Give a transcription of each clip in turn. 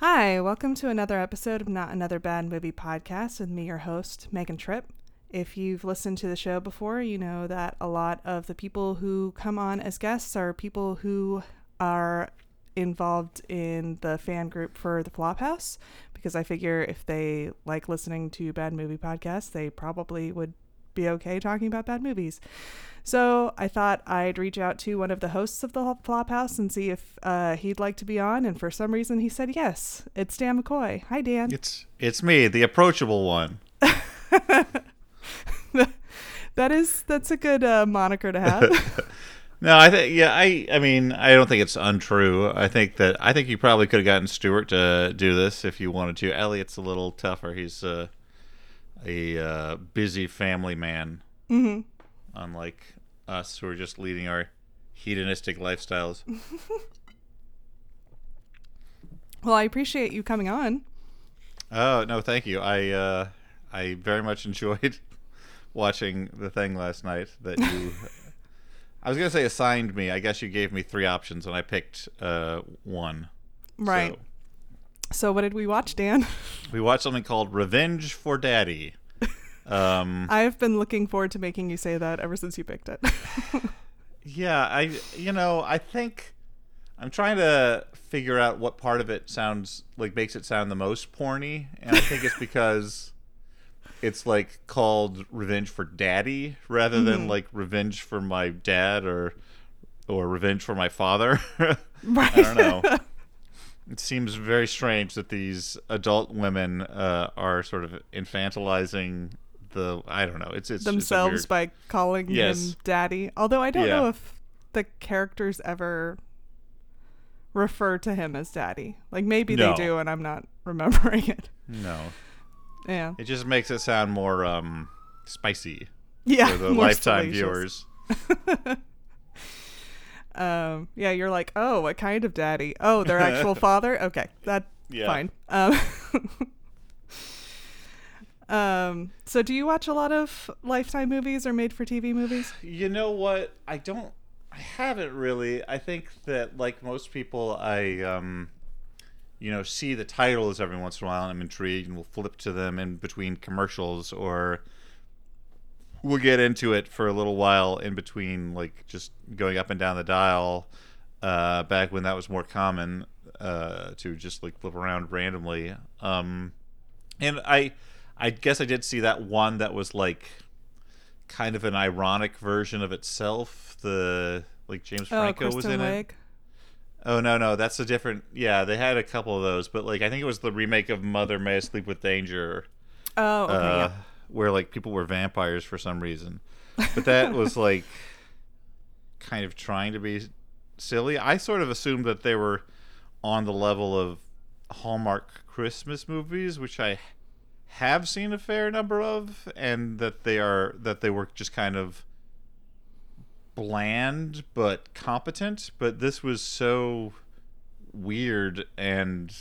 Hi, welcome to another episode of Not Another Bad Movie podcast with me, your host, Megan Tripp. If you've listened to the show before, you know that a lot of the people who come on as guests are people who are involved in the fan group for the Flophouse because I figure if they like listening to bad movie podcasts, they probably would be okay talking about bad movies. So I thought I'd reach out to one of the hosts of the Flophouse and see if uh, he'd like to be on. And for some reason, he said yes. It's Dan McCoy. Hi, Dan. It's it's me, the approachable one. that is that's a good uh, moniker to have. no, I think yeah, I I mean I don't think it's untrue. I think that I think you probably could have gotten Stuart to do this if you wanted to. Elliott's a little tougher. He's uh, a uh, busy family man. Mm-hmm. Unlike us, who are just leading our hedonistic lifestyles. well, I appreciate you coming on. Oh no, thank you. I uh, I very much enjoyed watching the thing last night that you. I was gonna say assigned me. I guess you gave me three options, and I picked uh, one. Right. So, so what did we watch, Dan? We watched something called Revenge for Daddy. Um, I've been looking forward to making you say that ever since you picked it. yeah, I you know I think I'm trying to figure out what part of it sounds like makes it sound the most porny, and I think it's because it's like called Revenge for Daddy rather mm-hmm. than like Revenge for my dad or or Revenge for my father. right. I don't know. it seems very strange that these adult women uh, are sort of infantilizing the I don't know. It's it's themselves it's by calling yes. him daddy. Although I don't yeah. know if the characters ever refer to him as daddy. Like maybe no. they do and I'm not remembering it. No. Yeah. It just makes it sound more um spicy. Yeah. For the lifetime viewers. um yeah, you're like, "Oh, what kind of daddy? Oh, their actual father? Okay. That yeah. fine." Um Um, so do you watch a lot of Lifetime movies or made for TV movies? You know what? I don't I haven't really. I think that like most people I um you know, see the titles every once in a while and I'm intrigued and we'll flip to them in between commercials or we'll get into it for a little while in between like just going up and down the dial uh back when that was more common uh to just like flip around randomly. Um and I I guess I did see that one that was like kind of an ironic version of itself. The like James oh, Franco oh, was in it. Oh no no that's a different yeah they had a couple of those but like I think it was the remake of Mother May I Sleep with Danger. Oh okay. Uh, yeah. Where like people were vampires for some reason, but that was like kind of trying to be silly. I sort of assumed that they were on the level of Hallmark Christmas movies, which I have seen a fair number of, and that they are that they were just kind of bland but competent. But this was so weird and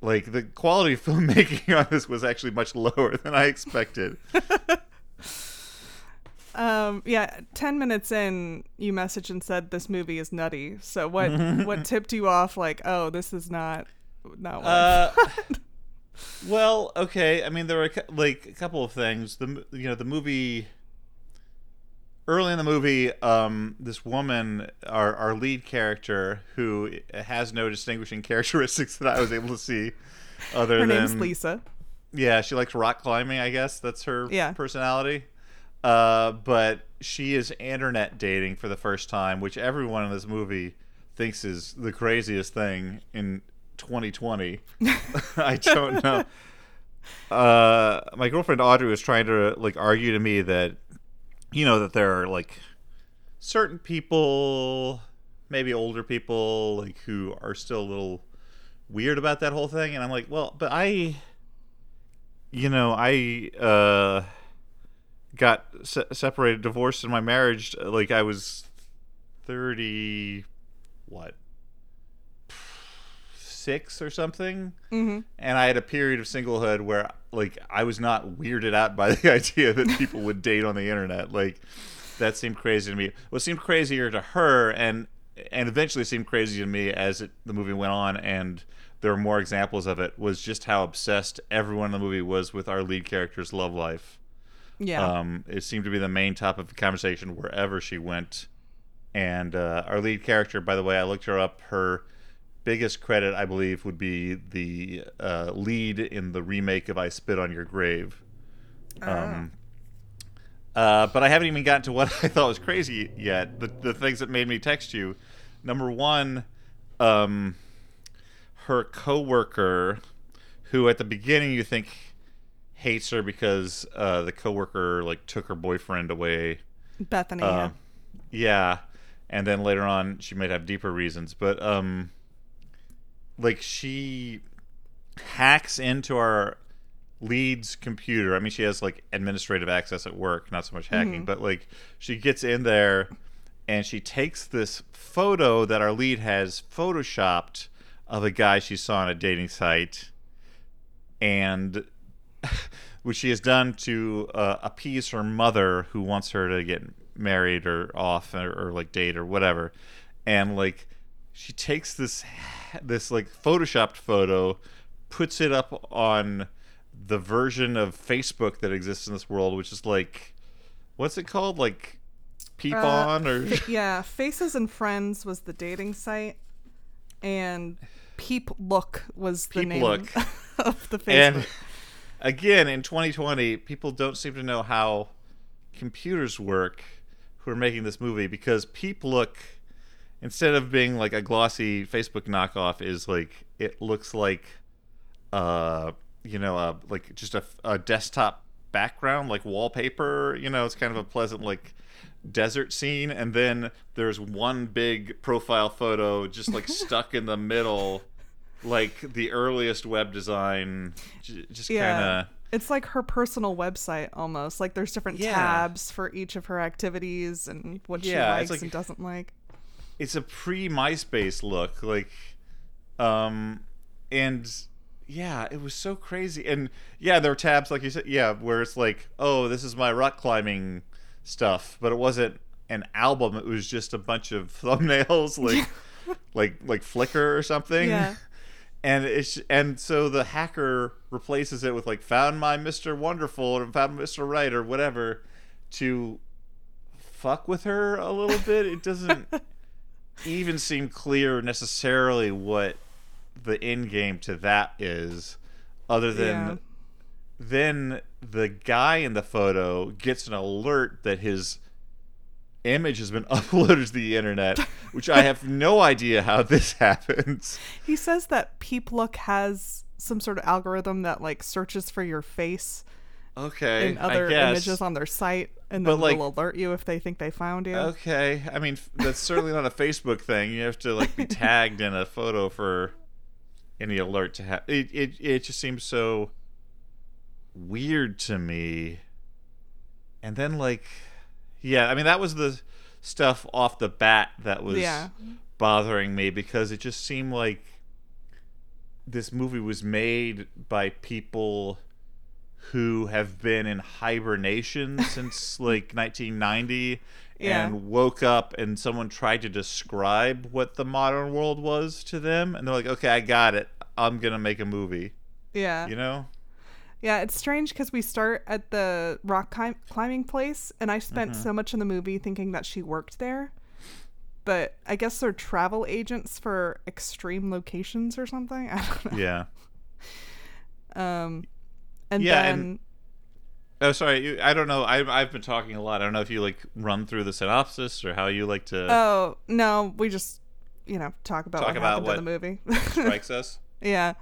like the quality of filmmaking on this was actually much lower than I expected. um yeah 10 minutes in you messaged and said this movie is nutty so what what tipped you off like oh this is not not what uh, well, okay. I mean, there were like a couple of things. The you know the movie early in the movie, um, this woman, our our lead character, who has no distinguishing characteristics that I was able to see, other her than name's Lisa. Yeah, she likes rock climbing. I guess that's her yeah. personality. Uh, but she is internet dating for the first time, which everyone in this movie thinks is the craziest thing in 2020. I don't know. Uh, my girlfriend Audrey was trying to like argue to me that you know that there are like certain people, maybe older people, like who are still a little weird about that whole thing, and I'm like, well, but I, you know, I uh got se- separated, divorced in my marriage. Like I was thirty, what six or something, mm-hmm. and I had a period of singlehood where like I was not weirded out by the idea that people would date on the internet. Like that seemed crazy to me. What seemed crazier to her, and and eventually seemed crazy to me as it, the movie went on, and there were more examples of it. Was just how obsessed everyone in the movie was with our lead character's love life. Yeah. Um, it seemed to be the main topic of conversation wherever she went. And uh, our lead character, by the way, I looked her up. Her biggest credit, I believe, would be the uh, lead in the remake of "I Spit on Your Grave." Um, uh, but I haven't even gotten to what I thought was crazy yet. The the things that made me text you. Number one, um, her coworker, who at the beginning you think hates her because uh, the coworker like took her boyfriend away. Bethany. Yeah. yeah, and then later on she might have deeper reasons, but um, like she hacks into our lead's computer. I mean, she has like administrative access at work, not so much hacking, but like she gets in there and she takes this photo that our lead has photoshopped of a guy she saw on a dating site and which she has done to uh, appease her mother who wants her to get married or off or, or like date or whatever and like she takes this this like photoshopped photo puts it up on the version of facebook that exists in this world which is like what's it called like peep Uh, on or Fa- yeah, Faces and Friends was the dating site, and Peep Look was the Peep name Look. of the Facebook. And again, in 2020, people don't seem to know how computers work who are making this movie because Peep Look, instead of being like a glossy Facebook knockoff, is like it looks like, uh, you know, uh, like just a, a desktop background, like wallpaper. You know, it's kind of a pleasant like desert scene, and then there's one big profile photo just like stuck in the middle like the earliest web design j- just yeah, kind of it's like her personal website almost. Like there's different Yeah. tabs for each of her activities and what she Yeah, likes like- and doesn't like. It's a pre MySpace look like um and yeah it was so crazy and yeah there were tabs like you said yeah where it's like oh this is my rock climbing stuff but it wasn't an album it was just a bunch of thumbnails like like like Flickr or something Yeah. and it's and so the hacker replaces it with like found my Mr. Wonderful or found Mr. Right or whatever to fuck with her a little bit. It doesn't even seem clear necessarily what the end game to that is, other than Yeah. then the guy in the photo gets an alert that his image has been uploaded to the internet, which I have no idea how this happens. He says that Peep Look has some sort of algorithm that like searches for your face Okay, in other I guess. images on their site and then like- will alert you if they think they found you. Okay, I mean that's certainly not a Facebook thing. You have to like be tagged in a photo for any alert to have. It it it just seems so weird to me. And then like, yeah, I mean that was the stuff off the bat that was Yeah. bothering me because it just seemed like this movie was made by people who have been in hibernation since like 1990 Yeah. and woke up and someone tried to describe what the modern world was to them and they're like okay i got it i'm gonna make a movie yeah. you know Yeah, it's strange because we start at the rock clim- climbing place, and I spent Mm-hmm. so much in the movie thinking that she worked there. But I guess they're travel agents for extreme locations or something. I don't know. yeah Um, and Yeah, then and- oh sorry i don't know I, i've been talking a lot i don't know if you like run through the synopsis or how you like to oh no, we just you know talk about Talk what about happened in the movie. strikes us Yeah.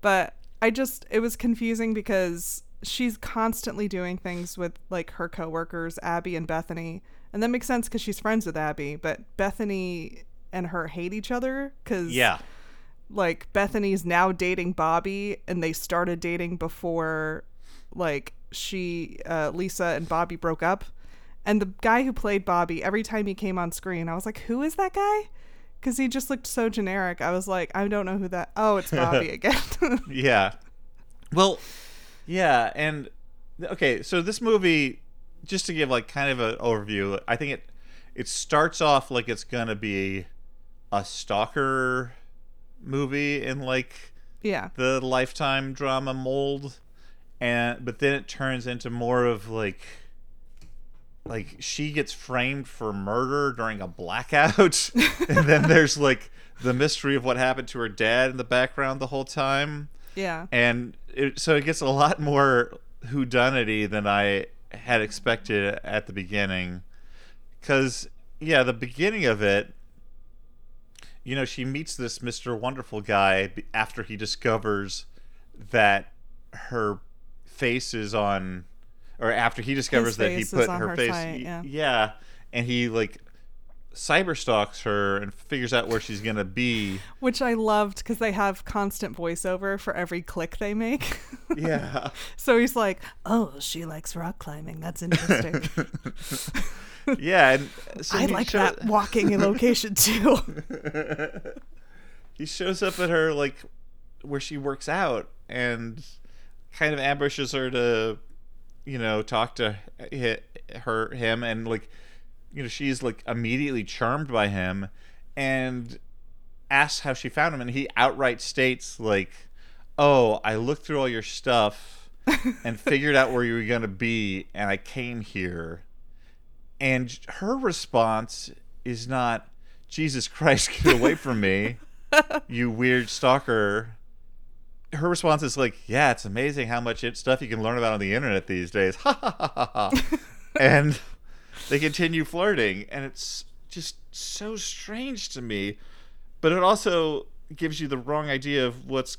But I just it was confusing because she's constantly doing things with like her coworkers, Abby and Bethany. And that makes sense cuz she's friends with Abby, but Bethany and her hate each other cuz yeah like Bethany's now dating Bobby and they started dating before like she uh, Lisa and Bobby broke up. And the guy who played Bobby, every time he came on screen, I was like, "Who is that guy?" Cuz he just looked so generic. I was like, "I don't know who that Oh, it's Bobby again." Yeah. Well, yeah, and okay, so this movie, just to give like kind of an overview, I think it it starts off like it's gonna be a stalker movie in like Yeah. the lifetime drama mold and but then it turns into more of like like she gets framed for murder during a blackout and then there's like the mystery of what happened to her dad in the background the whole time Yeah. and it, so it gets a lot more whodunity than I had expected at the beginning. Because yeah, the beginning of it, you know, she meets this Mister Wonderful guy after he discovers that her face is on, or after he discovers that he put her, her face, site, y- yeah. and he like cyber stalks her and figures out where she's gonna be. Which I loved because they have constant voiceover for every click they make. Yeah. so he's like, "Oh, she likes rock climbing. That's interesting. yeah, and uh, so I like show- that walking in location too." he shows up at her like where she works out and kind of ambushes her to you know talk to her him and like you know she's like immediately charmed by him and asks how she found him and he outright states like oh i looked through all your stuff and figured out where you were going to be and i came here and her response is not jesus christ get away from me you weird stalker. Her response is like yeah it's amazing how much it, stuff you can learn about on the internet these days. Ha ha ha ha ha and they continue flirting and it's just so strange to me but it also gives you the wrong idea of what's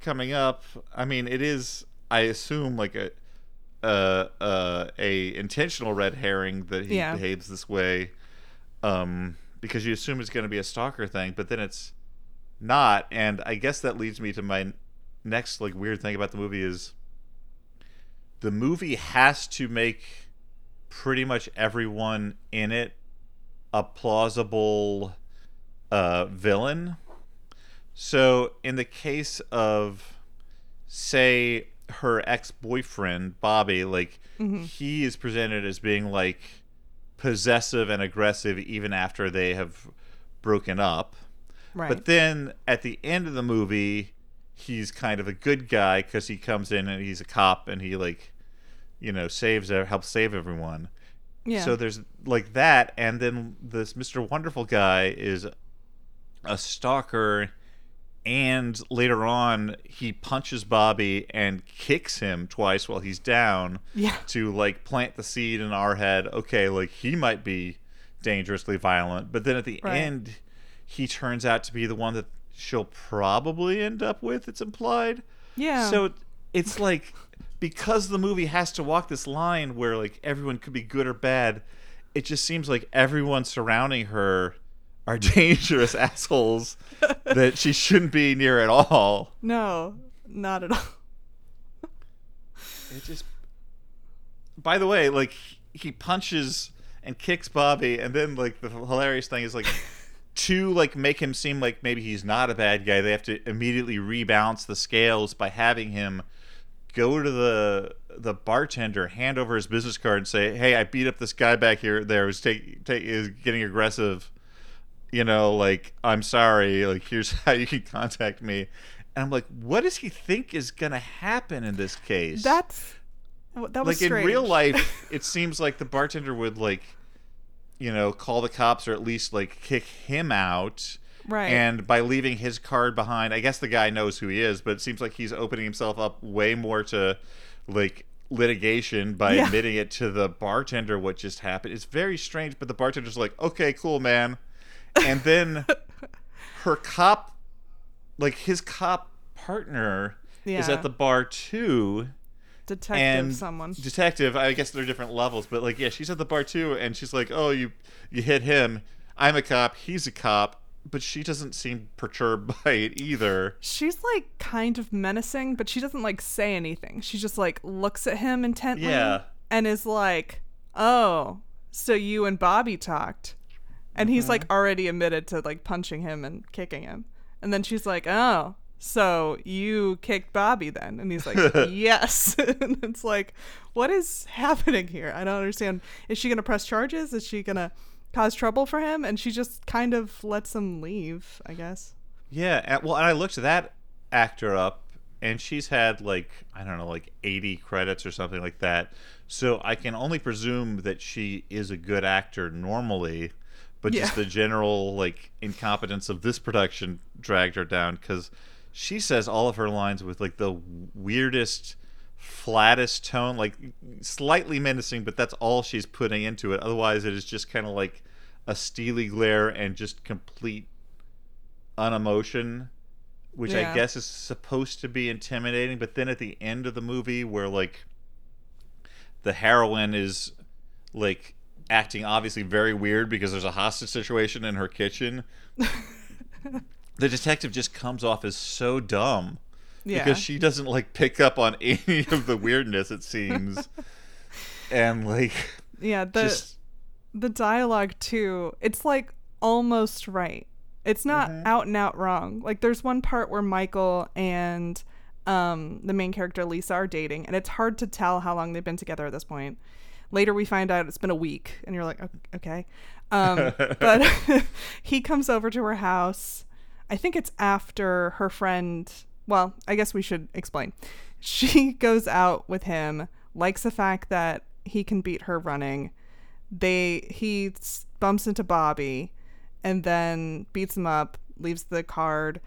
coming up. I mean it is i assume like a uh, uh, a intentional red herring that he Yeah. behaves this way um, because you assume it's going to be a stalker thing but then it's not and i guess that leads me to my next like weird thing about the movie is the movie has to make pretty much everyone in it a plausible uh, villain. So, in the case of, say, her ex boyfriend, Bobby, like, mm-hmm. he is presented as being, like, possessive and aggressive even after they have broken up. right. But then at the end of the movie, he's kind of a good guy because he comes in and he's a cop and he like, you know, saves or helps save everyone. yeah. So there's like that, and then this Mr. Wonderful guy is a stalker, and later on he punches Bobby and kicks him twice while he's down yeah. to like plant the seed in our head. Okay, like he might be dangerously violent, but then at the Right. end, he turns out to be the one that she'll probably end up with. It's implied. Yeah. So it's like because the movie has to walk this line where like everyone could be good or bad, it just seems like everyone surrounding her are dangerous assholes that she shouldn't be near at all. no, not at all. It just By the way, like he punches and kicks Bobby and then like the hilarious thing is like to like make him seem like maybe he's not a bad guy, they have to immediately rebalance the scales by having him go to the the bartender, hand over his business card, and say, "Hey, I beat up this guy back here. There was take, take is getting aggressive. You know, like I'm sorry. Like here's how you can contact me." And I'm like, "What does he think is gonna happen in this case?" That's that was like in real life, it seems like the bartender would like, you know, call the cops or at least like kick him out. right? And by leaving his card behind, I guess the guy knows who he is, but it seems like he's opening himself up way more to like litigation by Yeah. admitting it to the bartender what just happened. It's very strange, but the bartender's like, "Okay, cool, man." And then her cop like his cop partner is at the bar too detective and someone. detective i guess they're different levels but like yeah she's at the bar too and she's like oh you you hit him i'm a cop he's a cop but she doesn't seem perturbed by it either She's like kind of menacing, but she doesn't like say anything. She just like looks at him intently Yeah. and is like, "Oh, so you and Bobby talked." And he's Mm-hmm. like already admitted to like punching him and kicking him. And then she's like, "Oh, so you kicked Bobby then?" And he's like, "Yes." and it's like, "What is happening here? I don't understand. Is she going to press charges? Is she going to cause trouble for him, and she just kind of lets him leave. I guess. Yeah, well, and I looked at that actor up, and she's had like I don't know, like eighty credits or something like that. So I can only presume that she is a good actor normally, but just the general like incompetence of this production dragged her down because she says all of her lines with like the weirdest flattest tone like slightly menacing but that's all she's putting into it otherwise it is just kind of like a steely glare and just complete unemotion which Yeah. i guess is supposed to be intimidating but then at the end of the movie where like the heroine is like acting obviously very weird because there's a hostage situation in her kitchen the detective just comes off as so dumb Yeah. because she doesn't like pick up on any of the weirdness it seems and like yeah. The just the dialogue too. It's like almost right. It's not Mhm. out and out wrong. Like there's one part where Michael and um the main character Lisa are dating, and it's hard to tell how long they've been together at this point. Later we find out it's been a week, and you're like, okay. Um, but he comes over to her house. I think it's after her friend. Well, I guess we should explain. She goes out with him, likes the fact that he can beat her running. They he bumps into Bobby, and then beats him up, leaves the card,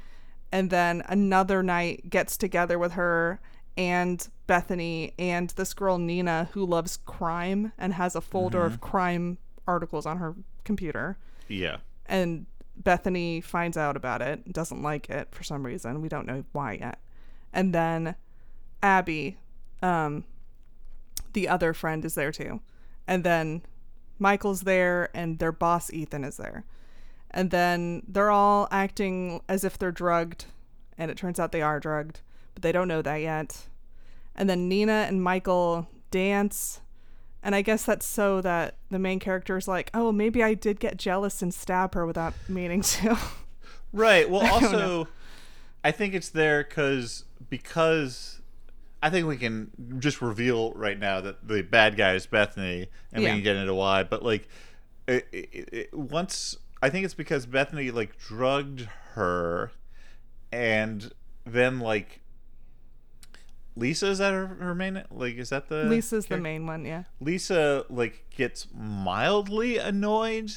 and then another night gets together with her and Bethany and this girl Nina who loves crime and has a folder of crime articles on her computer yeah and Bethany finds out about it, doesn't like it for some reason. We don't know why yet. And then Abby, um, the other friend, is there too. And then Michael's there, and their boss Ethan is there. And then they're all acting as if they're drugged, and it turns out they are drugged, but they don't know that yet. And then Nina and Michael dance, and I guess that's so that the main character is like, oh, maybe I did get jealous and stab her without meaning to. right well also i think it's there because because i think we can just reveal right now that the bad guy is bethany and Yeah. we can get into why but like it, it, it, once i think it's because bethany like drugged her and then like lisa is that her, her main like is that the Lisa's the main one, yeah. Lisa like gets mildly annoyed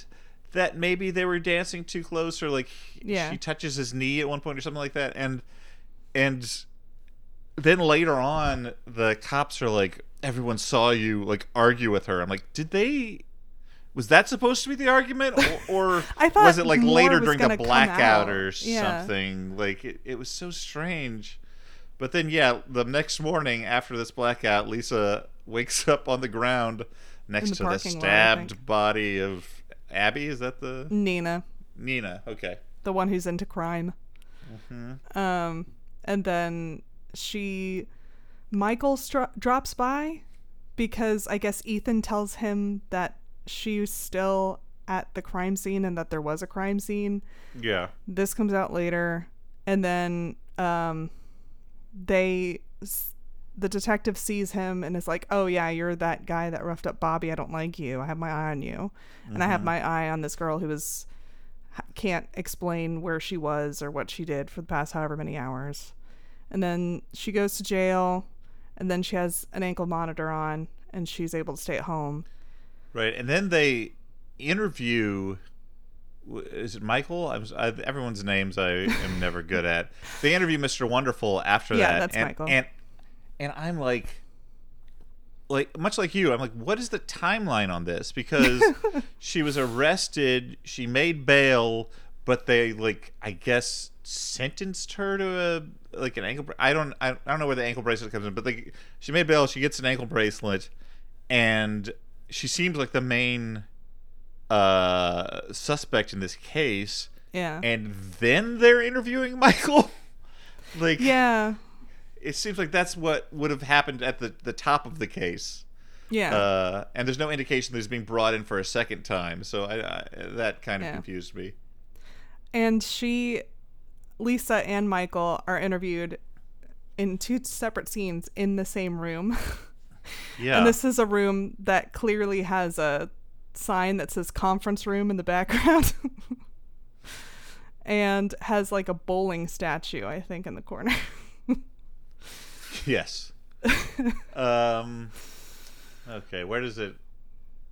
that maybe they were dancing too close or like Yeah. she touches his knee at one point or something like that and and then later on the cops are like everyone saw you like argue with her i'm like did they was that supposed to be the argument or, or I thought was it like later during a blackout or Yeah. something like it, it was so strange but then yeah the next morning after this blackout lisa wakes up on the ground next the to the parking lot, stabbed body of abby is that the Nina, nina okay the one who's into crime. Mm-hmm. Um, and then she, Michael stro- drops by because I guess Ethan tells him that she's still at the crime scene and that there was a crime scene. yeah This comes out later, and then um, they, the detective sees him and is like, "Oh yeah, you're that guy that roughed up Bobby. I don't like you. I have my eye on you, and I have mm-hmm. my eye on this girl who is can't explain where she was or what she did for the past however many hours." And then she goes to jail, and then she has an ankle monitor on, and she's able to stay at home. Right, and then they interview. Is it Michael? I'm, I, everyone's names I am never good at. They interview Mr. Wonderful after Yeah, that. that's and, Michael. And and I'm like, like much like you, I'm like, what is the timeline on this? Because she was arrested, she made bail, but they like, I guess, sentenced her to a like an ankle. I don't, I, I don't know where the ankle bracelet comes in, but like, she made bail, she gets an ankle bracelet, and she seems like the main uh suspect in this case Yeah. and then they're interviewing michael like yeah. it seems like that's what would have happened at the the top of the case Yeah. uh and there's no indication that he's being brought in for a second time so i, I that kind of Yeah. confused me and she lisa and michael are interviewed in two separate scenes in the same room yeah and this is a room that clearly has a sign that says conference room in the background. and has like a bowling statue, I think, in the corner. yes. um okay, where does it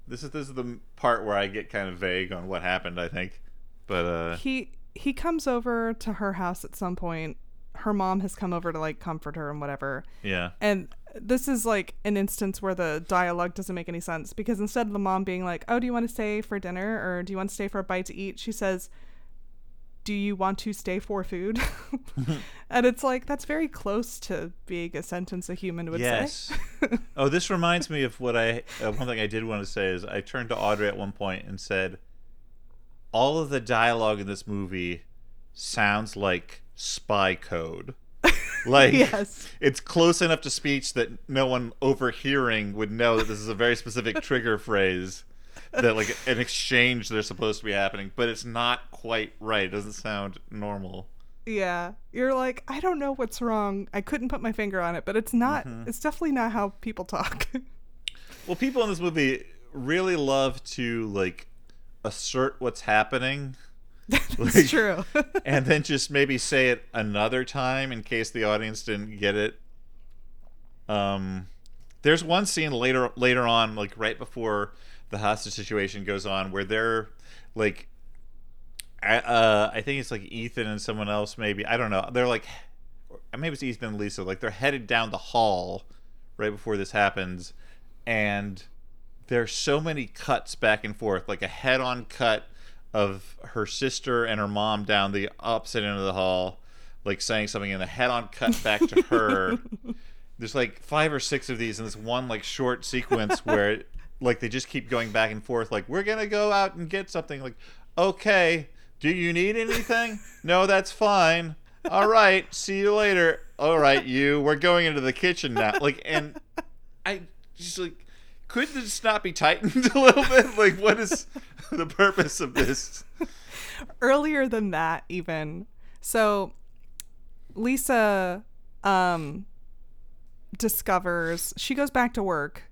This is this is the part where I get kind of vague on what happened, I think. But uh he he comes over to her house at some point. Her mom has come over to like comfort her and whatever. yeah. And this is like an instance where the dialogue doesn't make any sense because instead of the mom being like, "Oh, do you want to stay for dinner or do you want to stay for a bite to eat?" she says, "Do you want to stay for food?" and it's like that's very close to being a sentence a human would yes. say. oh, this reminds me of what I uh, one thing I did want to say is I turned to Audrey at one point and said, "All of the dialogue in this movie sounds like spy code." Like Yes. it's close enough to speech that no one overhearing would know that this is a very specific trigger phrase that like an exchange they're supposed to be happening, but it's not quite right. It doesn't sound normal. Yeah. You're like, "I don't know what's wrong. I couldn't put my finger on it, but it's not Mm-hmm. it's definitely not how people talk." Well, people in this movie really love to like assert what's happening It's Like- true. and then just maybe say it another time in case the audience didn't get it. Um, there's one scene later later on, like right before the hostage situation goes on, where they're like, I- uh, I think it's like Ethan and someone else, maybe I don't know. They're like, maybe it's Ethan and Lisa. Like they're headed down the hall right before this happens, and there's so many cuts back and forth, like a head-on cut of her sister and her mom down the opposite end of the hall, like saying something, and a head-on cut back to her. There's like five or six of these in this one like short sequence where like they just keep going back and forth. Like we're gonna go out and get something. Like okay, do you need anything? no, that's fine. All right, see you later. All right, you. We're going into the kitchen now. Like and I just like could this not be tightened a little bit? Like what is the purpose of this? earlier than that even so lisa um discovers she goes back to work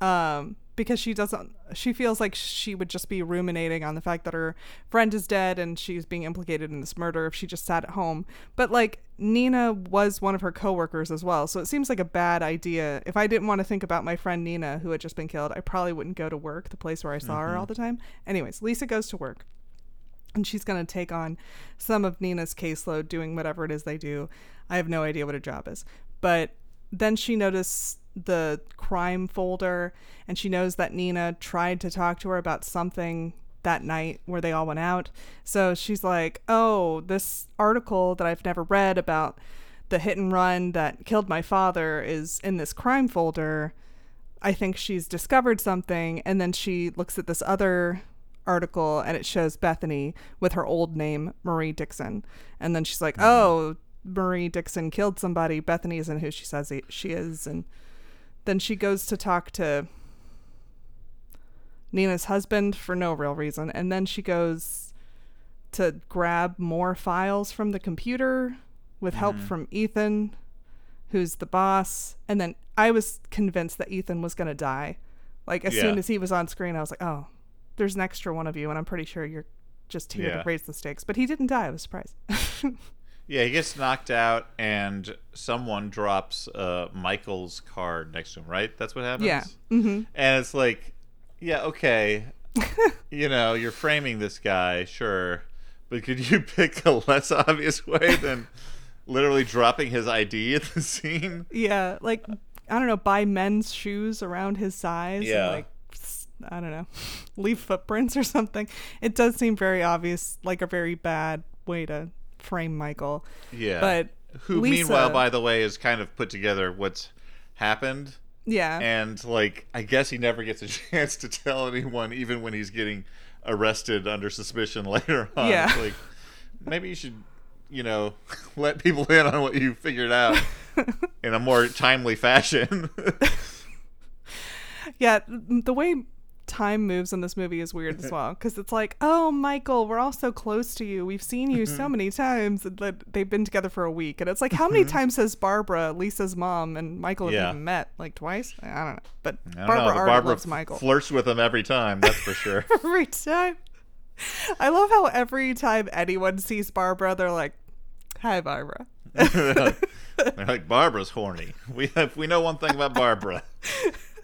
um because she doesn't she feels like she would just be ruminating on the fact that her friend is dead and she's being implicated in this murder if she just sat at home but like nina was one of her coworkers as well so it seems like a bad idea if i didn't want to think about my friend nina who had just been killed i probably wouldn't go to work the place where i saw her mm-hmm. all the time anyways lisa goes to work and she's going to take on some of Nina's caseload doing whatever it is they do. I have no idea what her job is. But then she noticed the crime folder and she knows that Nina tried to talk to her about something that night where they all went out. So she's like, "Oh, this article that I've never read about the hit and run that killed my father is in this crime folder." I think she's discovered something and then she looks at this other article and it shows Bethany with her old name, Marie Dixon. And then she's like, mm-hmm. "Oh, Marie Dixon killed somebody. Bethany isn't who she says he- she is." And then she goes to talk to Nina's husband for no real reason. And then she goes to grab more files from the computer with help mm-hmm. from Ethan, who's the boss. And then I was convinced that Ethan was going to die. Like, as soon as he was on screen, I was like, oh, there's an extra one of you, and I'm pretty sure you're just here Yeah. to raise the stakes. But he didn't die. I was surprised. Yeah, he gets knocked out, and someone drops uh, Michael's card next to him. Right? That's what happens. yeah. hmm And it's like, yeah, okay, you know, you're framing this guy, sure, but could you pick a less obvious way than literally dropping his ID at the scene? Yeah. Like, I don't know, buy men's shoes around his size. and, Yeah. like, I don't know, leave footprints or something. It does seem very obvious, like a very bad way to frame Michael. Yeah. But who, Lisa- meanwhile, by the way, is kind of put together what's happened. Yeah. And, like, I guess he never gets a chance to tell anyone, even when he's getting arrested under suspicion later on. Yeah. It's like, maybe you should, you know, let people in on what you figured out in a more timely fashion. yeah. The way time moves in this movie is weird as well because it's like, oh, Michael, we're all so close to you. We've seen you so mm-hmm. many times. And that they've been together for a week, and it's like, how many mm-hmm. times has Barbara, Lisa's mom, and Michael have Yeah. even met? Like twice? I don't know. But don't Barbara know, but Barbara loves Michael flirts with him every time. That's for sure. every time. I love how every time anyone sees Barbara, they're like, "Hi, Barbara." They're like Barbara's horny. We have we know one thing about Barbara.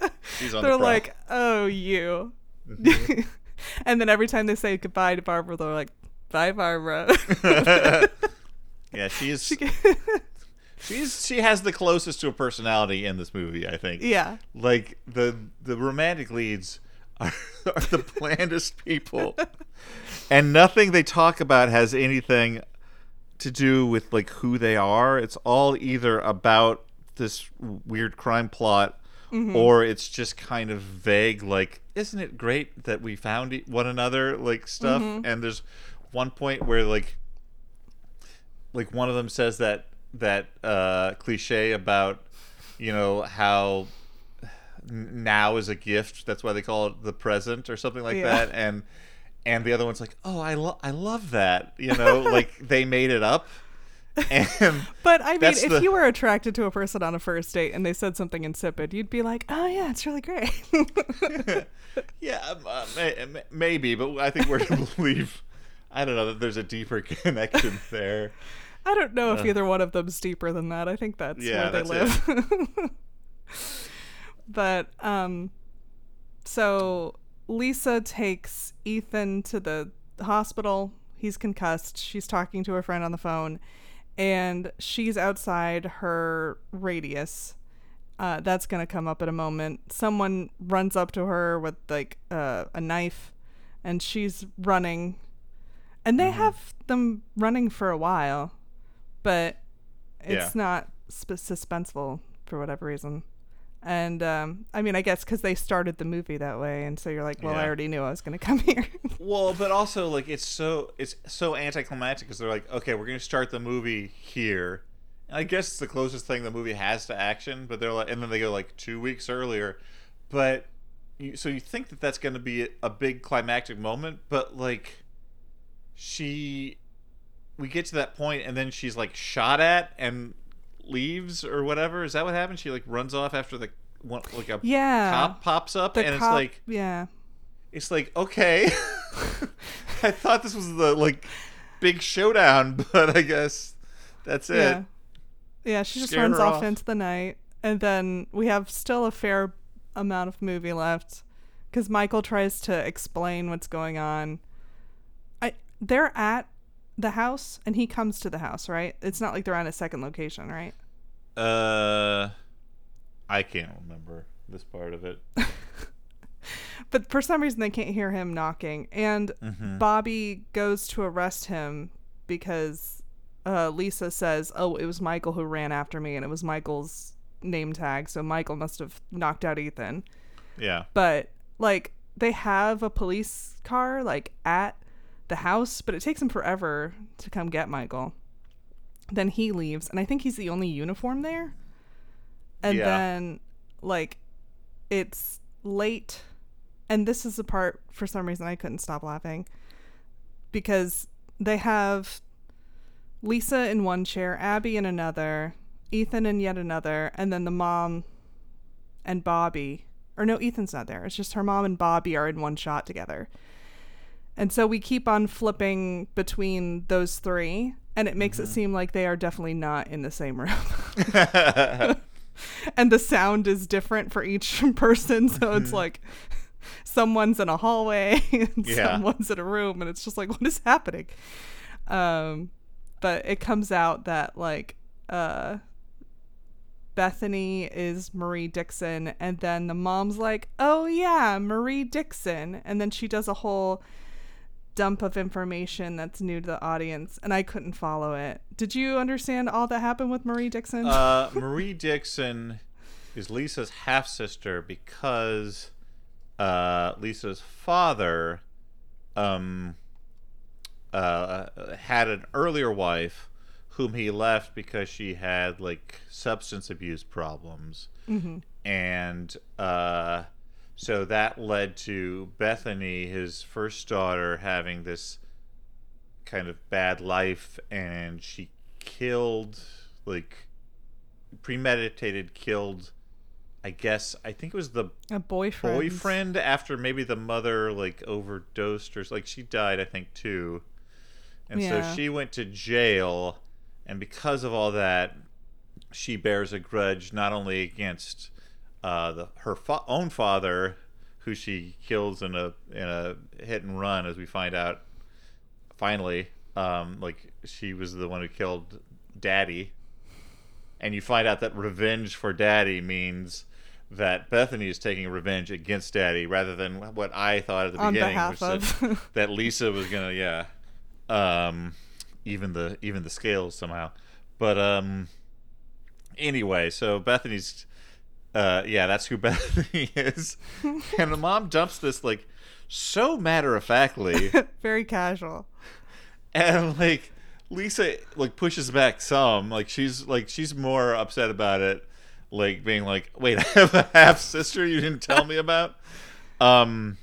She's on They're the like, "Oh, you." Mm-hmm. and then every time they say goodbye to Barbara, they're like, "Bye, Barbara." yeah, she's she's she has the closest to a personality in this movie. I think. yeah. Like the the romantic leads are, are the blandest people, and nothing they talk about has anything to do with like who they are. It's all either about this weird crime plot or it's just kind of vague like isn't it great that we found one another? like stuff. And there's one point where like like one of them says that that uh cliche about you know how now is a gift. That's why they call it the present or something like Yeah. that. And and the other one's like oh i i love that you know? Like they made it up and But I mean, if the- you were attracted to a person on a first date and they said something insipid, you'd be like, "Oh yeah, it's really great." yeah um, uh, may, may- maybe but i think we're to believe i don't know that there's a deeper connection there I don't know if Uh. either one of them's deeper than that. I think that's Yeah, where they that's live. but um so Lisa takes Ethan to the hospital. He's concussed. She's talking to her friend on the phone and she's outside her radius. Uh, that's gonna come up in a moment. Someone runs up to her with like uh, a knife, and she's running, and they Mm-hmm. have them running for a while, but it's Yeah. not sp- suspenseful for whatever reason. And um, I mean, I guess because they started the movie that way, and so you're like, well, I already knew I was gonna come here. well but also like it's so it's so anticlimactic because they're like okay we're gonna start the movie here. And i guess it's the closest thing the movie has to action but they're like and then they go like two weeks earlier. But you, so you think that that's gonna be a big climactic moment but like she we get to that point and then she's like shot at and leaves or whatever is that what happens she like runs off after the one like a yeah, cop pops up the and cop, it's like yeah, it's like okay i thought this was the like big showdown but i guess that's it yeah, yeah. She just Scare runs off off. into the night, and then we have still a fair amount of movie left because Michael tries to explain what's going on. I they're at the house, and he comes to the house. Right? It's not like they're on a second location, right? Uh i can't remember this part of it But for some reason, they can't hear him knocking, and Mhm. Bobby goes to arrest him because uh, Lisa says, "Oh, it was Michael who ran after me, and it was Michael's name tag, so Michael must have knocked out Ethan." yeah But like, they have a police car like at the house, but it takes them forever to come get Michael. Then he leaves, and I think he's the only uniform there. And Yeah. then, like, it's late, and this is the part for some reason I couldn't stop laughing because they have Lisa in one chair, Abby in another, Ethan in yet another, and then the mom and Bobby. Or no, Ethan's not there. It's just her mom and Bobby are in one shot together. And so we keep on flipping between those three, and it makes it seem like they are definitely not in the same room. and the sound is different for each person. So it's like someone's in a hallway and Yeah. someone's in a room, and it's just like, what is happening? Um, but it comes out that like uh, Bethany is Marie Dixon, and then the mom's like, "Oh yeah, Marie Dixon," and then she does a whole dump of information that's new to the audience, and I couldn't follow it. Did you understand all that happened with Marie Dixon? uh, Marie Dixon is Lisa's half sister because uh, Lisa's father um, uh, had an earlier wife whom he left because she had like substance abuse problems. mm-hmm. and uh, so that led to Bethany, his first daughter, having this kind of bad life, and she killed, like, premeditated, killed. I guess I think it was the A boyfriend. boyfriend after maybe the mother like overdosed or like she died I think too. And Yeah. so she went to jail and because of all that she bears a grudge not only against uh, the her fa- own father who she kills in a in a hit and run as we find out finally um, like she was the one who killed daddy. And you find out that revenge for daddy means that Bethany is taking revenge against daddy rather than what I thought at the On beginning which that, that Lisa was gonna yeah um even the even the scales somehow. But um anyway so Bethany's uh yeah that's who Bethany is. And the mom dumps this like so matter of factly Very casual. and like Lisa like pushes back some. Like she's like she's more upset about it like being like wait I have a half sister you didn't tell me about? Um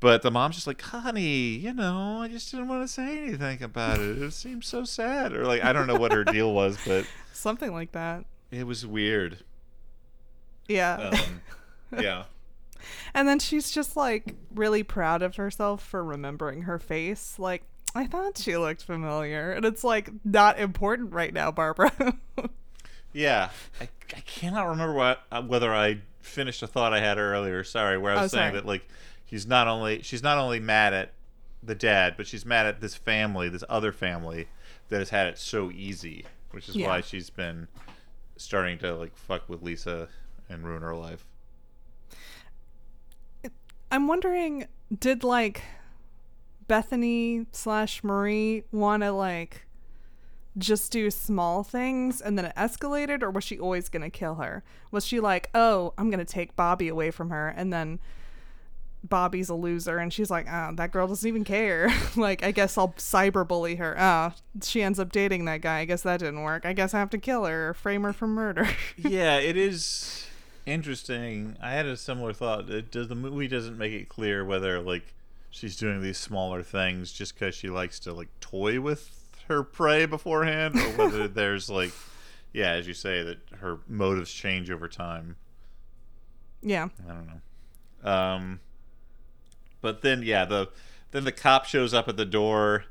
but the mom's just like honey you know I just didn't want to say anything about it. It seems so sad. Or like I don't know what her deal was but Something like that. it was weird Yeah. um, yeah and then she's just like really proud of herself for remembering her face. Like, I thought she looked familiar. And it's like not important right now, Barbara. Yeah, I, I cannot remember what uh, whether I finished a thought I had earlier. Sorry, where I Oh, was saying sorry. that like he's not only she's not only mad at the dad, but she's mad at this family, this other family that has had it so easy, which is Yeah. why she's been starting to like fuck with Lisa and ruin her life. I'm wondering, did like Bethany slash Marie want to like just do small things and then it escalated, or was she always gonna kill her? Was she like, oh, I'm gonna take Bobby away from her, and then Bobby's a loser, and she's like, oh, that girl doesn't even care. like, I guess I'll cyberbully her. Oh, she ends up dating that guy. I guess that didn't work. I guess I have to kill her or frame her for murder. yeah, it is interesting. I had a similar thought. It does the movie doesn't make it clear whether like she's doing these smaller things just because she likes to like toy with her prey beforehand, or whether there's like, yeah, as you say, that her motives change over time. yeah. I don't know. Um, but then yeah, the then the cop shows up at the door,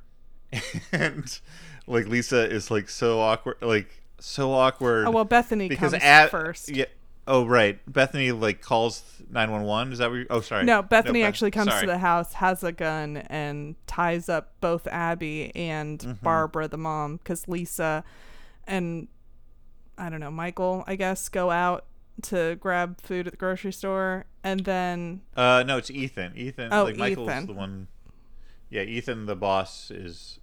and like Lisa is like so awkward, like so awkward Oh well, Bethany because comes at, first. Yeah. Oh right, Bethany like calls nine one one. Is that what? You, oh sorry. No, Bethany Beth- actually comes sorry. to the house, has a gun, and ties up both Abby and Mm-hmm. Barbara, the mom, because Lisa and I don't know, Michael, I guess, go out to grab food at the grocery store, and then Uh, no, it's Ethan. Ethan. Oh, like Michael's Ethan. the one. Yeah, Ethan, the boss, is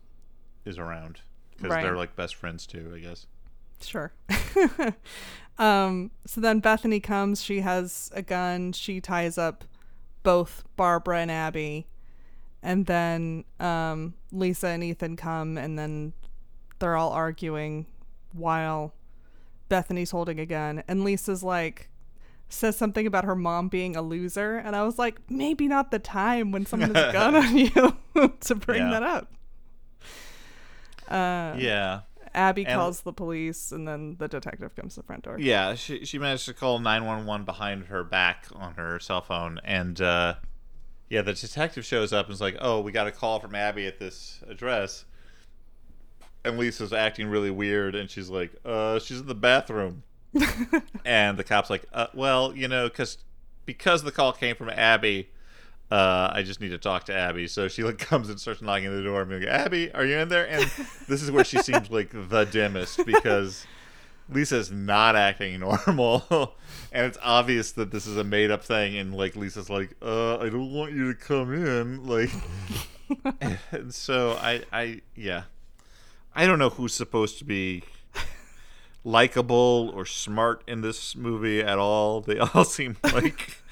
is around because Right. they're like best friends too. I guess. Sure. um, so then Bethany comes. She has a gun. She ties up both Barbara and Abby. And then um, Lisa and Ethan come, and then they're all arguing while Bethany's holding a gun. And Lisa's like, says something about her mom being a loser. And I was like, maybe not the time when someone has a gun on you to bring Yeah. that up. Uh, Yeah. Abby And- calls the police, and then the detective comes to the front door. Yeah. She she managed to call nine one one behind her back on her cell phone, and uh, yeah, the detective shows up and is like, "Oh, we got a call from Abby at this address." And Lisa's acting really weird, and she's like, "Uh, she's in the bathroom." and the cop's like, uh, "Well, you know, because because the call came from Abby, uh, I just need to talk to Abby." So she like comes and starts knocking on the door, and being like, "Abby, are you in there?" And this is where she seems like the dimmest because Lisa's not acting normal, and it's obvious that this is a made up thing. And like Lisa's like, "Uh, I don't want you to come in," like, and so I, I, yeah, I don't know who's supposed to be likable or smart in this movie at all. They all seem like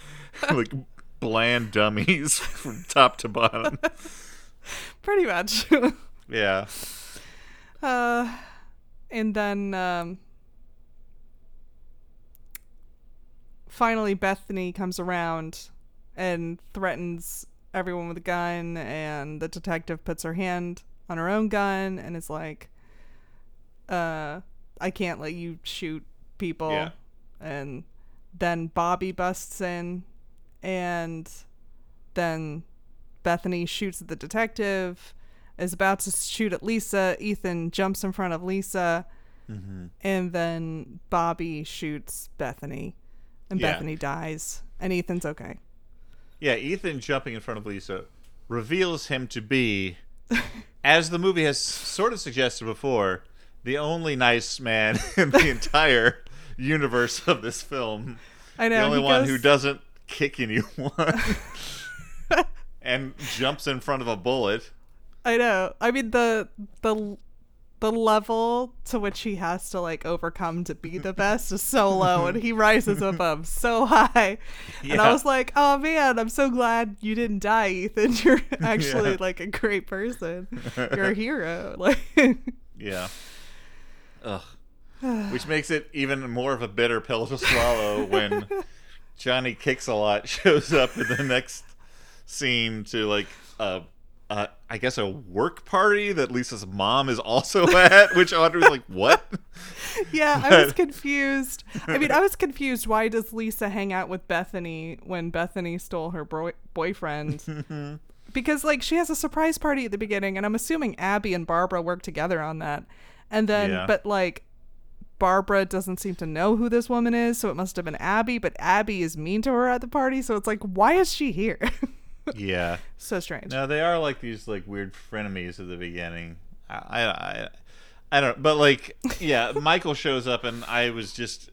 like bland dummies from top to bottom. Pretty much. Yeah. uh, and then um, finally, Bethany comes around and threatens everyone with a gun and the detective puts her hand on her own gun and is like uh I can't let you shoot people Yeah. and then Bobby busts in and then Bethany shoots at the detective is about to shoot at Lisa Ethan jumps in front of Lisa Mm-hmm. and then Bobby shoots Bethany and Yeah. Bethany dies and Ethan's okay Yeah, Ethan jumping in front of Lisa reveals him to be, as the movie has sort of suggested before, the only nice man in the entire universe of this film. I know the only one goes- who doesn't kick anyone and jumps in front of a bullet. I know. I mean the the the level to which he has to like overcome to be the best is so low and he rises above so high. And I was like, "Oh man, I'm so glad you didn't die, Ethan. You're actually Yeah. like a great person. You're a hero." Like Yeah. Ugh. Which makes it even more of a bitter pill to swallow when Johnny Kicks a lot shows up in the next scene to like a, a I guess a work party that Lisa's mom is also at, which Audrey's like, "What?" Yeah, I was confused. I mean, I was confused. Why does Lisa hang out with Bethany when Bethany stole her bro- boyfriend? because like she has a surprise party at the beginning, and I'm assuming Abby and Barbara work together on that. And then, Yeah. but like Barbara doesn't seem to know who this woman is, so it must have been Abby. But Abby is mean to her at the party, so it's like, why is she here? yeah. so strange. No, they are like these like weird frenemies at the beginning. I, I, I, I don't. But like, yeah, Michael shows up, and I was just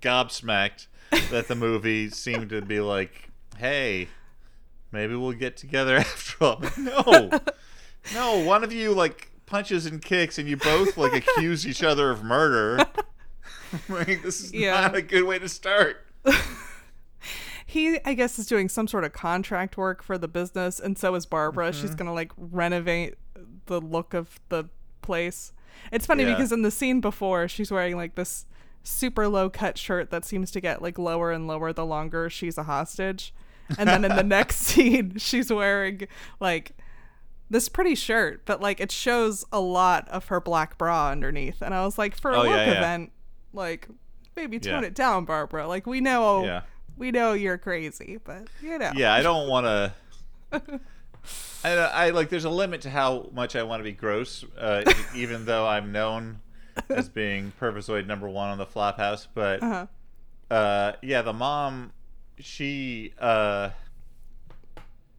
gobsmacked that the movie seemed to be like, "Hey, maybe we'll get together after all." No, no, one of you like punches and kicks, and you both like accuse each other of murder. like, this is Yeah. not a good way to start. he i guess is doing some sort of contract work for the business and so is barbara she's Mm-hmm. gonna like renovate the look of the place it's funny Yeah. because in the scene before she's wearing like this super low cut shirt that seems to get like lower and lower the longer she's a hostage and then in the next scene she's wearing like this pretty shirt but like it shows a lot of her black bra underneath and i was like for a Oh, work yeah, yeah. event like maybe tone Yeah. it down barbara like we know we know you're crazy, but you know. yeah, I don't want to. I, I like. There's a limit to how much I want to be gross, uh, even though I'm known as being Pervisoid number one on the Flophouse. But Uh-huh. uh, yeah, the mom, she, uh,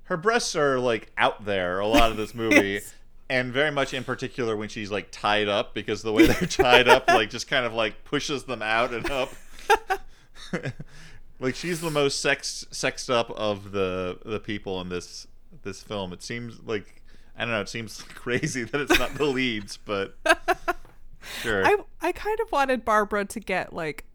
her breasts are like out there a lot of this movie. Yes. And very much in particular when she's like tied up because the way they're tied up like just kind of like pushes them out and up. like she's the most sex sexed up of the the people in this this film. It seems like I don't know. It seems crazy that it's not the leads, but sure. I I kind of wanted Barbara to get like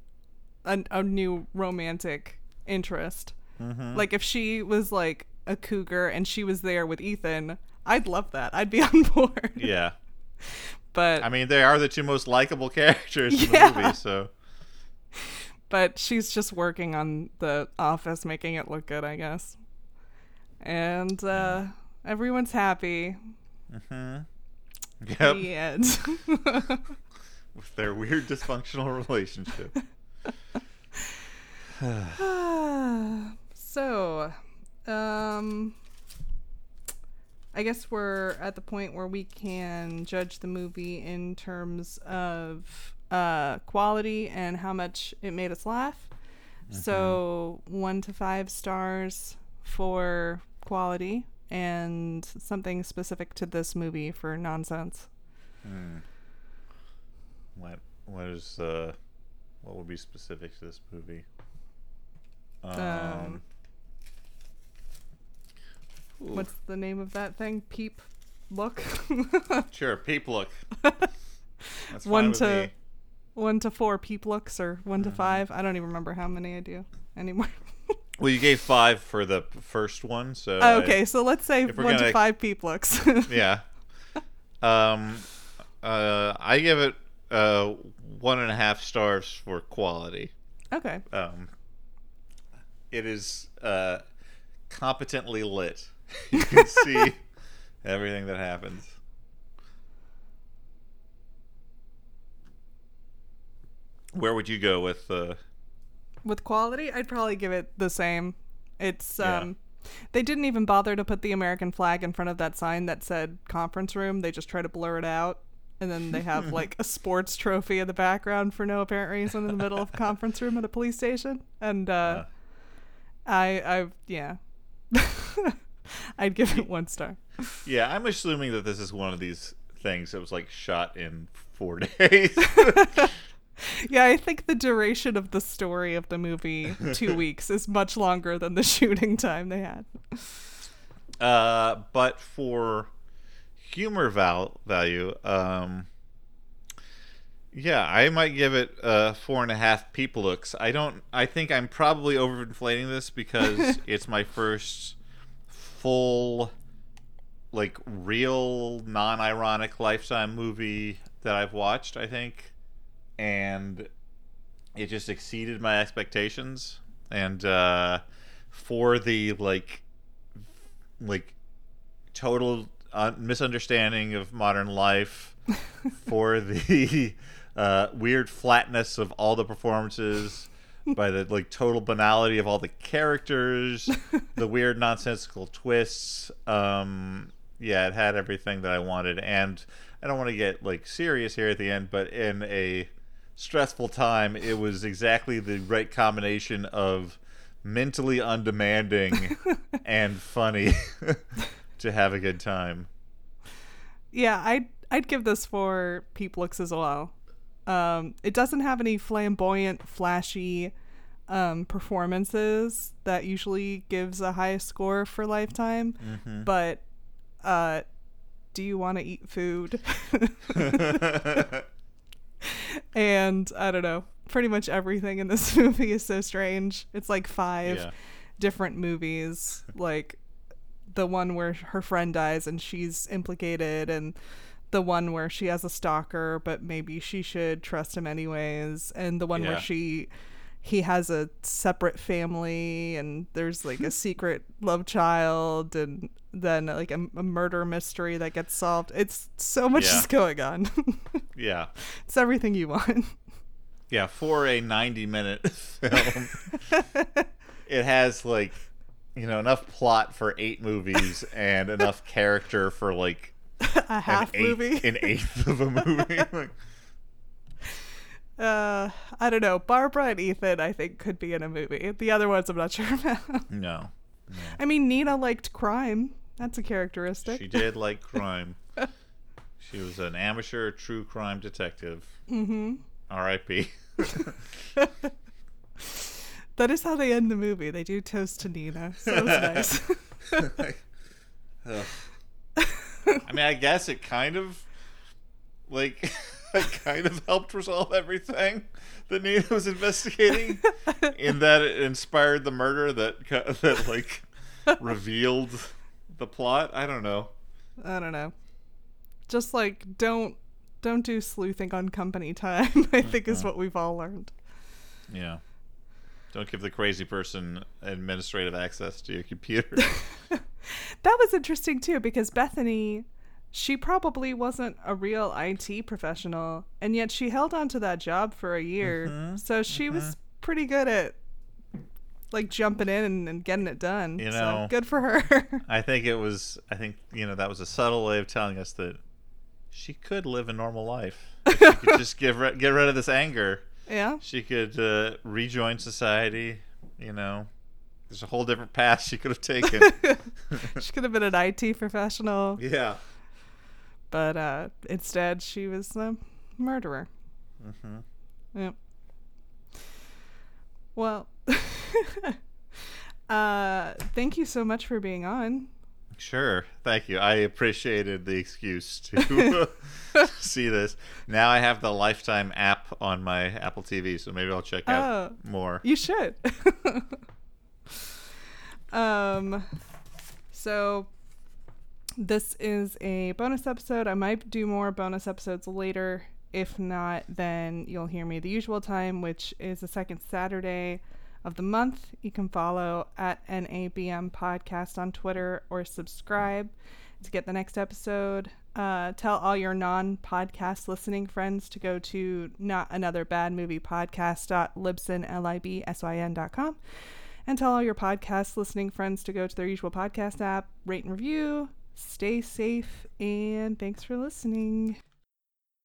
a, a new romantic interest. Mm-hmm. Like if she was like a cougar and she was there with Ethan, I'd love that. I'd be on board. yeah, But I mean they are the two most likable characters in Yeah. the movie. So but she's just working on the office, making it look good, I guess. And uh, everyone's happy. yep, The end. with their weird dysfunctional relationship. so, um, I guess we're at the point where we can judge the movie in terms of uh, quality and how much it made us laugh. So, one to five stars for quality and something specific to this movie for nonsense. Hmm. What what is uh what would be specific to this movie? Um, Um, ooh, What's the name of that thing? Peep look? sure, peep look. One to- me. one to four peep looks or one to Mm-hmm. five. I don't even remember how many I do anymore. Well, you gave five for the first one, so Oh, I- okay, so let's say one to gonna- five peep looks. yeah. Um, uh, I give it uh one and a half stars for quality. okay. Um, it is uh competently lit. You can see everything that happens. Where would you go with uh With quality, I'd probably give it the same. It's Yeah. um they didn't even bother to put the American flag in front of that sign that said conference room. They just try to blur it out. And then they have like a sports trophy in the background for no apparent reason in the middle of a conference room at a police station. And uh, I I yeah. I'd give it one star. Yeah, I'm assuming that this is one of these things that was like shot in four days. Yeah, I think the duration of the story of the movie, two weeks, is much longer than the shooting time they had. uh, but for humor val- value, um, yeah, I might give it uh, four and a half people looks. I don't. I think I'm probably overinflating this because it's my first full, like, real non-ironic lifetime movie that I've watched. I think, and it just exceeded my expectations. And uh, for the like, like, total uh, misunderstanding of modern life, for the uh, weird flatness of all the performances, by the like total banality of all the characters, the weird nonsensical twists. Um, yeah, it had everything that I wanted, and I don't want to get like serious here at the end, but in a stressful time, it was exactly the right combination of mentally undemanding and funny to have a good time. Yeah, I'd I'd give this four peep looks as well. Um, it doesn't have any flamboyant, flashy um, performances that usually gives a high score for Lifetime, Mm-hmm. but uh, do you want to eat food? and I don't know. Pretty much everything in this movie is so strange. It's like five Yeah. different movies, like the one where her friend dies and she's implicated, and the one where she has a stalker, but maybe she should trust him anyways, and the one Yeah. where she he has a separate family and there's like a secret love child and then like a, a murder mystery that gets solved it's so much Yeah. is going on yeah. it's everything you want Yeah, for a 90 minute film, it has like, you know, enough plot for eight movies and enough character for like a half an eighth, movie an eighth of a movie. Like, uh i don't know barbara and ethan i think could be in a movie the other ones i'm not sure about no, i mean nina liked crime that's a characteristic she did like crime. She was an amateur true crime detective. Mm-hmm. R.I.P. that is how they end the movie they do toast to nina so it's nice Ugh. I mean, I guess it kind of like it kind of helped resolve everything that Nina was investigating, in that it inspired the murder that that like revealed the plot. I don't know. I don't know. Just like don't don't do sleuthing on company time. I uh, think is what we've all learned. Yeah. Don't give the crazy person administrative access to your computer. That was interesting too because Bethany she probably wasn't a real IT professional and yet she held on to that job for a year. Mm-hmm. So she was pretty good at like jumping in and, and getting it done. You so know- good for her. I think it was. I think you know that was a subtle way of telling us that she could live a normal life. If she could just give ri- get rid of this anger. yeah. She could uh, rejoin society. You know, there's a whole different path she could have taken. She could have been an IT professional, yeah. but uh, instead she was a murderer. hmm Yep. Well, uh, thank you so much for being on. Sure. Thank you. I appreciated the excuse to see this. Now I have the Lifetime app on my Apple TV, so maybe I'll check out Oh. more. You should. um, so this is a bonus episode. I might do more bonus episodes later. If not, then you'll hear me the usual time, which is the second Saturday of the month. You can follow at NABM Podcast on Twitter or subscribe to get the next episode. Uh, tell all your non podcast listening friends to go to not another bad movie podcast.libsyn, L-I-B-S-Y-N.com and tell all your podcast listening friends to go to their usual podcast app, rate and review. Stay safe, and thanks for listening.